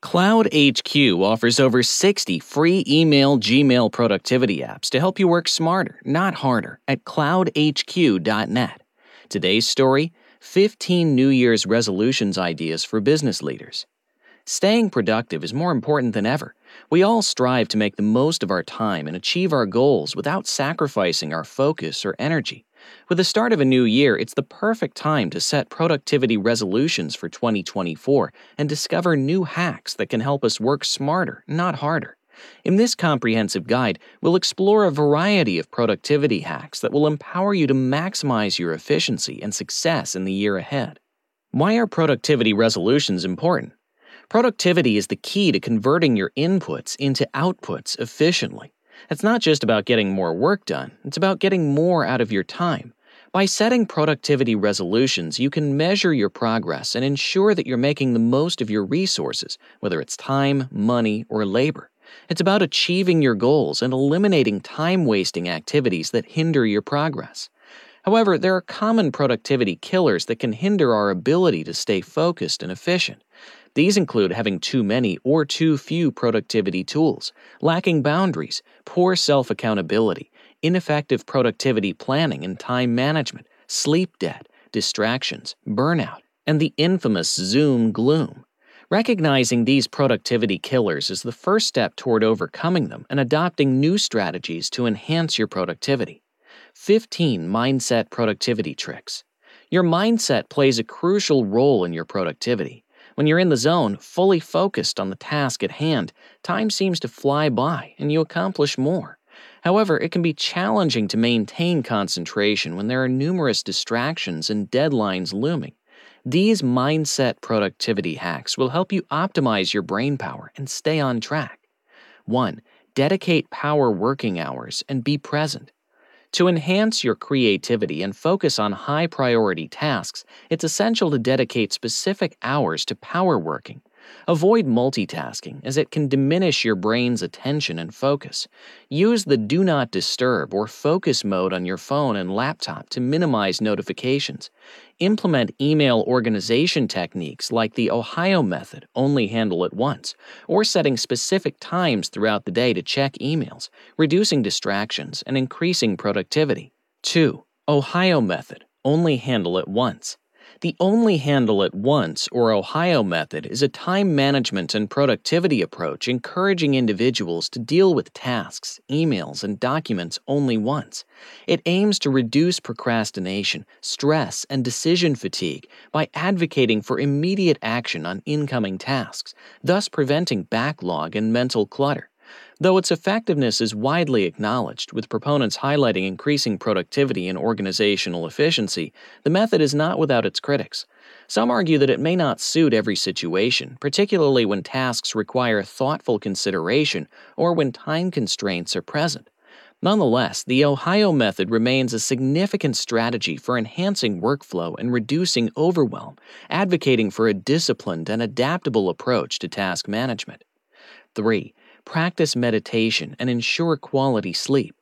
Cloud HQ offers over 60 free email Gmail productivity apps to help you work smarter, not harder, at cloudhq.net. Today's story 15 New Year's resolutions ideas for business leaders. Staying productive is more important than ever. We all strive to make the most of our time and achieve our goals without sacrificing our focus or energy. With the start of a new year, it's the perfect time to set productivity resolutions for 2024 and discover new hacks that can help us work smarter, not harder. In this comprehensive guide, we'll explore a variety of productivity hacks that will empower you to maximize your efficiency and success in the year ahead. Why are productivity resolutions important? Productivity is the key to converting your inputs into outputs efficiently. It's not just about getting more work done, it's about getting more out of your time. By setting productivity resolutions, you can measure your progress and ensure that you're making the most of your resources, whether it's time, money, or labor. It's about achieving your goals and eliminating time wasting activities that hinder your progress. However, there are common productivity killers that can hinder our ability to stay focused and efficient. These include having too many or too few productivity tools, lacking boundaries, poor self accountability, ineffective productivity planning and time management, sleep debt, distractions, burnout, and the infamous Zoom gloom. Recognizing these productivity killers is the first step toward overcoming them and adopting new strategies to enhance your productivity. 15 Mindset Productivity Tricks. Your mindset plays a crucial role in your productivity. When you're in the zone, fully focused on the task at hand, time seems to fly by and you accomplish more. However, it can be challenging to maintain concentration when there are numerous distractions and deadlines looming. These mindset productivity hacks will help you optimize your brain power and stay on track. 1. Dedicate power working hours and be present. To enhance your creativity and focus on high priority tasks, it's essential to dedicate specific hours to power working. Avoid multitasking, as it can diminish your brain's attention and focus. Use the Do Not Disturb or Focus mode on your phone and laptop to minimize notifications. Implement email organization techniques like the Ohio method, only handle it once, or setting specific times throughout the day to check emails, reducing distractions and increasing productivity. 2. Ohio method, only handle it once. The only handle it once or Ohio method is a time management and productivity approach encouraging individuals to deal with tasks, emails, and documents only once. It aims to reduce procrastination, stress, and decision fatigue by advocating for immediate action on incoming tasks, thus preventing backlog and mental clutter. Though its effectiveness is widely acknowledged, with proponents highlighting increasing productivity and organizational efficiency, the method is not without its critics. Some argue that it may not suit every situation, particularly when tasks require thoughtful consideration or when time constraints are present. Nonetheless, the Ohio method remains a significant strategy for enhancing workflow and reducing overwhelm, advocating for a disciplined and adaptable approach to task management. 3 practice meditation, and ensure quality sleep.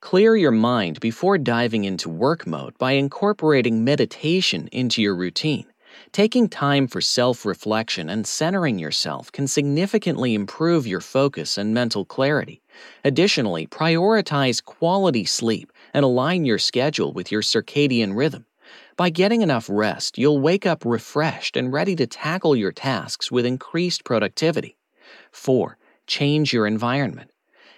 Clear your mind before diving into work mode by incorporating meditation into your routine. Taking time for self reflection and centering yourself can significantly improve your focus and mental clarity. Additionally, prioritize quality sleep and align your schedule with your circadian rhythm. By getting enough rest, you'll wake up refreshed and ready to tackle your tasks with increased productivity. 4 change your environment.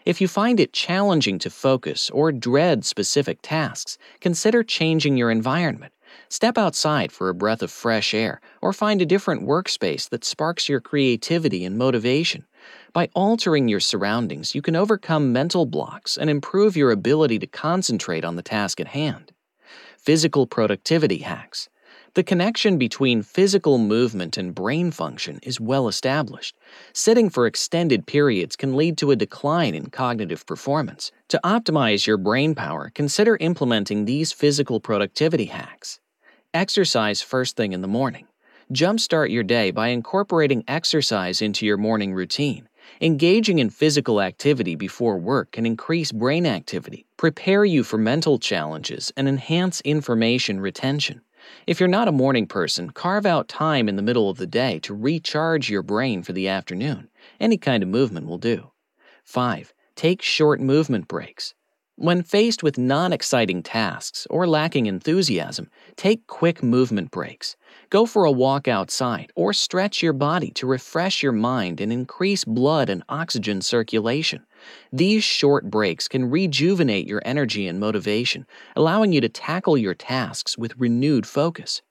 If you find it challenging to focus or dread specific tasks, consider changing your environment. Step outside for a breath of fresh air or find a different workspace that sparks your creativity and motivation. By altering your surroundings, you can overcome mental blocks and improve your ability to concentrate on the task at hand. Physical productivity hacks. The connection between physical movement and brain function is well established. Sitting for extended periods can lead to a decline in cognitive performance. To optimize your brain power, consider implementing these physical productivity hacks. Exercise first thing in the morning. Jumpstart your day by incorporating exercise into your morning routine. Engaging in physical activity before work can increase brain activity, prepare you for mental challenges, and enhance information retention. If you're not a morning person, carve out time in the middle of the day to recharge your brain for the afternoon. Any kind of movement will do. 5. Take short movement breaks. When faced with non exciting tasks or lacking enthusiasm, take quick movement breaks. Go for a walk outside or stretch your body to refresh your mind and increase blood and oxygen circulation. These short breaks can rejuvenate your energy and motivation, allowing you to tackle your tasks with renewed focus.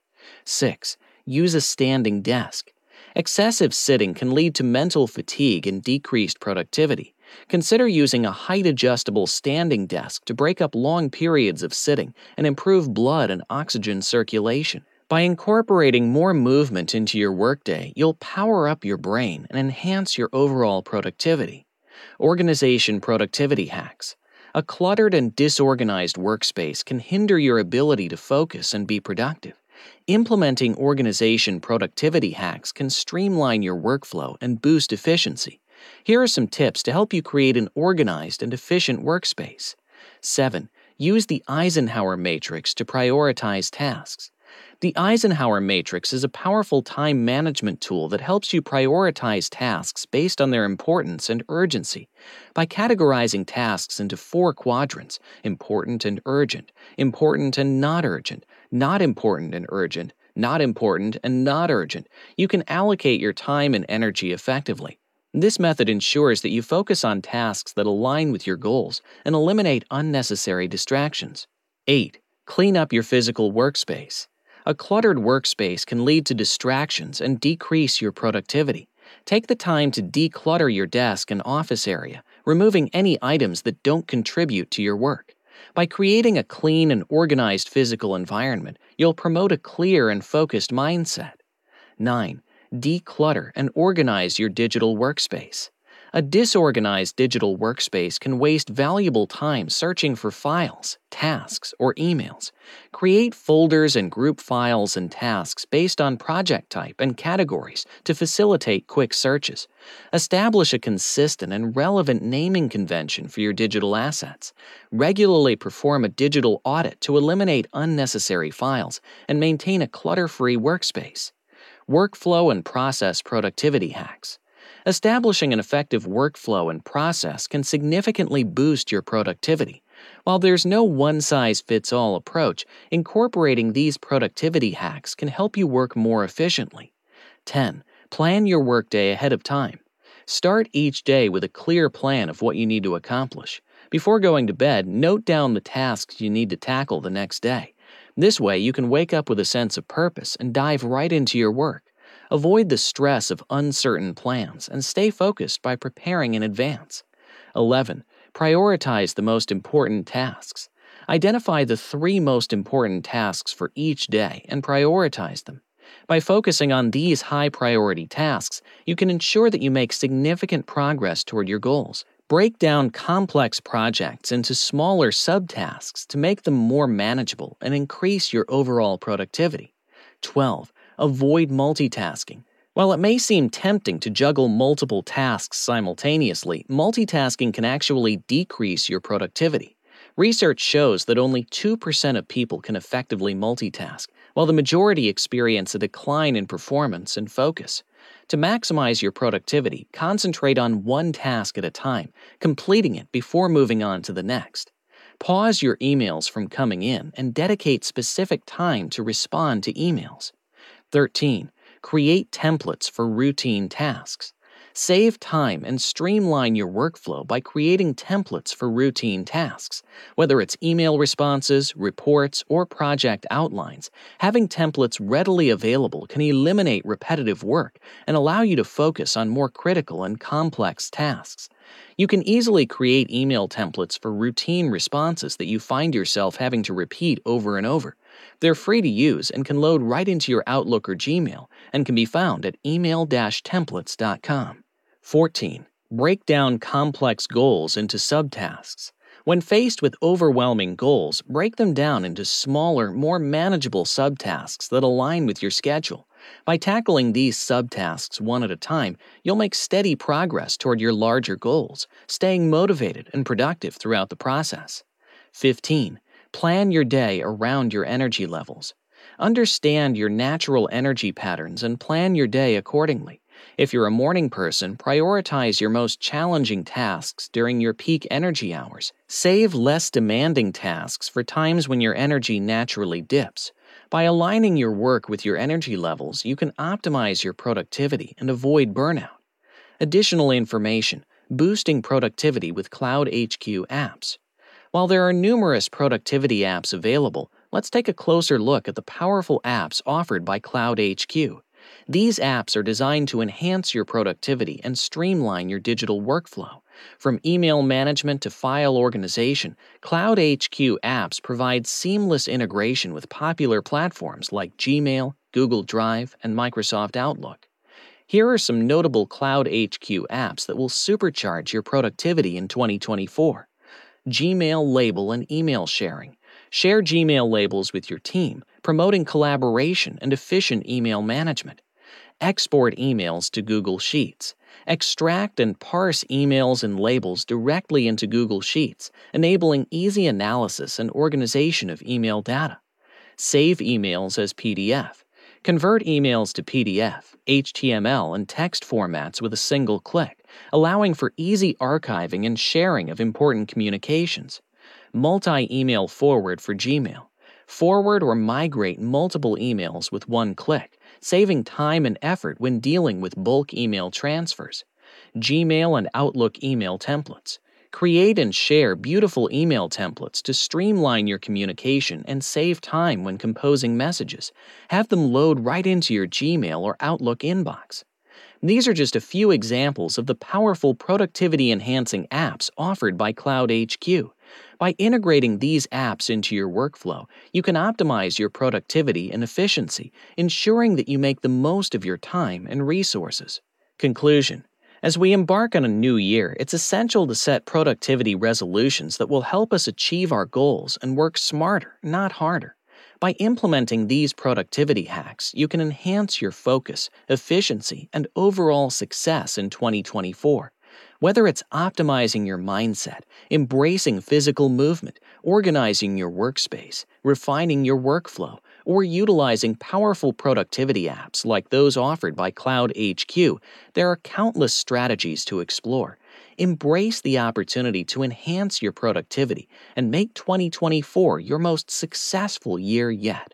6. Use a standing desk. Excessive sitting can lead to mental fatigue and decreased productivity. Consider using a height adjustable standing desk to break up long periods of sitting and improve blood and oxygen circulation. By incorporating more movement into your workday, you'll power up your brain and enhance your overall productivity. Organization productivity hacks. A cluttered and disorganized workspace can hinder your ability to focus and be productive. Implementing organization productivity hacks can streamline your workflow and boost efficiency. Here are some tips to help you create an organized and efficient workspace. 7. Use the Eisenhower matrix to prioritize tasks. The Eisenhower matrix is a powerful time management tool that helps you prioritize tasks based on their importance and urgency. By categorizing tasks into four quadrants important and urgent, important and not urgent, not important and urgent, not important and not urgent you can allocate your time and energy effectively. This method ensures that you focus on tasks that align with your goals and eliminate unnecessary distractions. 8. Clean up your physical workspace. A cluttered workspace can lead to distractions and decrease your productivity. Take the time to declutter your desk and office area, removing any items that don't contribute to your work. By creating a clean and organized physical environment, you'll promote a clear and focused mindset. 9 declutter, and organize your digital workspace. A disorganized digital workspace can waste valuable time searching for files, tasks, or emails. Create folders and group files and tasks based on project type and categories to facilitate quick searches. Establish a consistent and relevant naming convention for your digital assets. Regularly perform a digital audit to eliminate unnecessary files and maintain a clutter free workspace workflow and process productivity hacks. Establishing an effective workflow and process can significantly boost your productivity. While there's no one size fits all approach, incorporating these productivity hacks can help you work more efficiently. 10. Plan your workday ahead of time. Start each day with a clear plan of what you need to accomplish. Before going to bed, note down the tasks you need to tackle the next day. This way, you can wake up with a sense of purpose and dive right into your work. Avoid the stress of uncertain plans and stay focused by preparing in advance. 11. Prioritize the most important tasks. Identify the three most important tasks for each day and prioritize them. By focusing on these high priority tasks, you can ensure that you make significant progress toward your goals. Break down complex projects into smaller subtasks to make them more manageable and increase your overall productivity. 12. Avoid multitasking. While it may seem tempting to juggle multiple tasks simultaneously, multitasking can actually decrease your productivity. Research shows that only 2% of people can effectively multitask, while the majority experience a decline in performance and focus. To maximize your productivity, concentrate on one task at a time, completing it before moving on to the next. Pause your emails from coming in and dedicate specific time to respond to emails. 13. Create templates for routine tasks. Save time and streamline your workflow by creating templates for routine tasks. Whether it's email responses, reports, or project outlines, having templates readily available can eliminate repetitive work and allow you to focus on more critical and complex tasks. You can easily create email templates for routine responses that you find yourself having to repeat over and over. They're free to use and can load right into your Outlook or Gmail and can be found at email templates.com. 14. Break down complex goals into subtasks. When faced with overwhelming goals, break them down into smaller, more manageable subtasks that align with your schedule. By tackling these subtasks one at a time, you'll make steady progress toward your larger goals, staying motivated and productive throughout the process. 15. Plan your day around your energy levels. Understand your natural energy patterns and plan your day accordingly. If you're a morning person, prioritize your most challenging tasks during your peak energy hours. Save less demanding tasks for times when your energy naturally dips. By aligning your work with your energy levels, you can optimize your productivity and avoid burnout. Additional information boosting productivity with Cloud HQ apps. While there are numerous productivity apps available, let's take a closer look at the powerful apps offered by Cloud HQ. These apps are designed to enhance your productivity and streamline your digital workflow. From email management to file organization, Cloud HQ apps provide seamless integration with popular platforms like Gmail, Google Drive, and Microsoft Outlook. Here are some notable Cloud HQ apps that will supercharge your productivity in 2024. Gmail label and email sharing. Share Gmail labels with your team, promoting collaboration and efficient email management. Export emails to Google Sheets. Extract and parse emails and labels directly into Google Sheets, enabling easy analysis and organization of email data. Save emails as PDF. Convert emails to PDF, HTML, and text formats with a single click, allowing for easy archiving and sharing of important communications. Multi email forward for Gmail. Forward or migrate multiple emails with one click, saving time and effort when dealing with bulk email transfers. Gmail and Outlook email templates. Create and share beautiful email templates to streamline your communication and save time when composing messages. Have them load right into your Gmail or Outlook inbox. These are just a few examples of the powerful productivity enhancing apps offered by Cloud HQ. By integrating these apps into your workflow, you can optimize your productivity and efficiency, ensuring that you make the most of your time and resources. Conclusion As we embark on a new year, it's essential to set productivity resolutions that will help us achieve our goals and work smarter, not harder. By implementing these productivity hacks, you can enhance your focus, efficiency, and overall success in 2024. Whether it's optimizing your mindset, embracing physical movement, organizing your workspace, refining your workflow, or utilizing powerful productivity apps like those offered by Cloud HQ, there are countless strategies to explore. Embrace the opportunity to enhance your productivity and make 2024 your most successful year yet.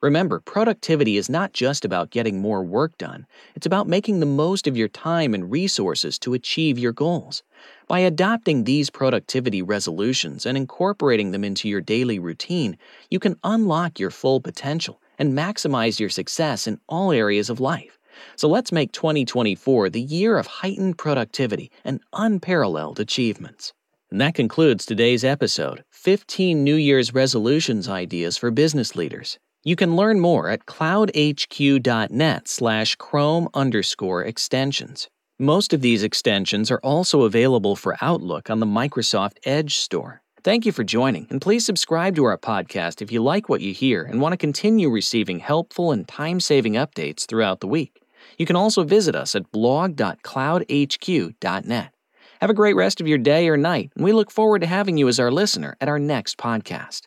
Remember, productivity is not just about getting more work done, it's about making the most of your time and resources to achieve your goals. By adopting these productivity resolutions and incorporating them into your daily routine, you can unlock your full potential and maximize your success in all areas of life. So let's make 2024 the year of heightened productivity and unparalleled achievements. And that concludes today's episode 15 New Year's resolutions ideas for business leaders. You can learn more at cloudhq.net slash chrome underscore extensions. Most of these extensions are also available for Outlook on the Microsoft Edge store. Thank you for joining, and please subscribe to our podcast if you like what you hear and want to continue receiving helpful and time saving updates throughout the week. You can also visit us at blog.cloudhq.net. Have a great rest of your day or night, and we look forward to having you as our listener at our next podcast.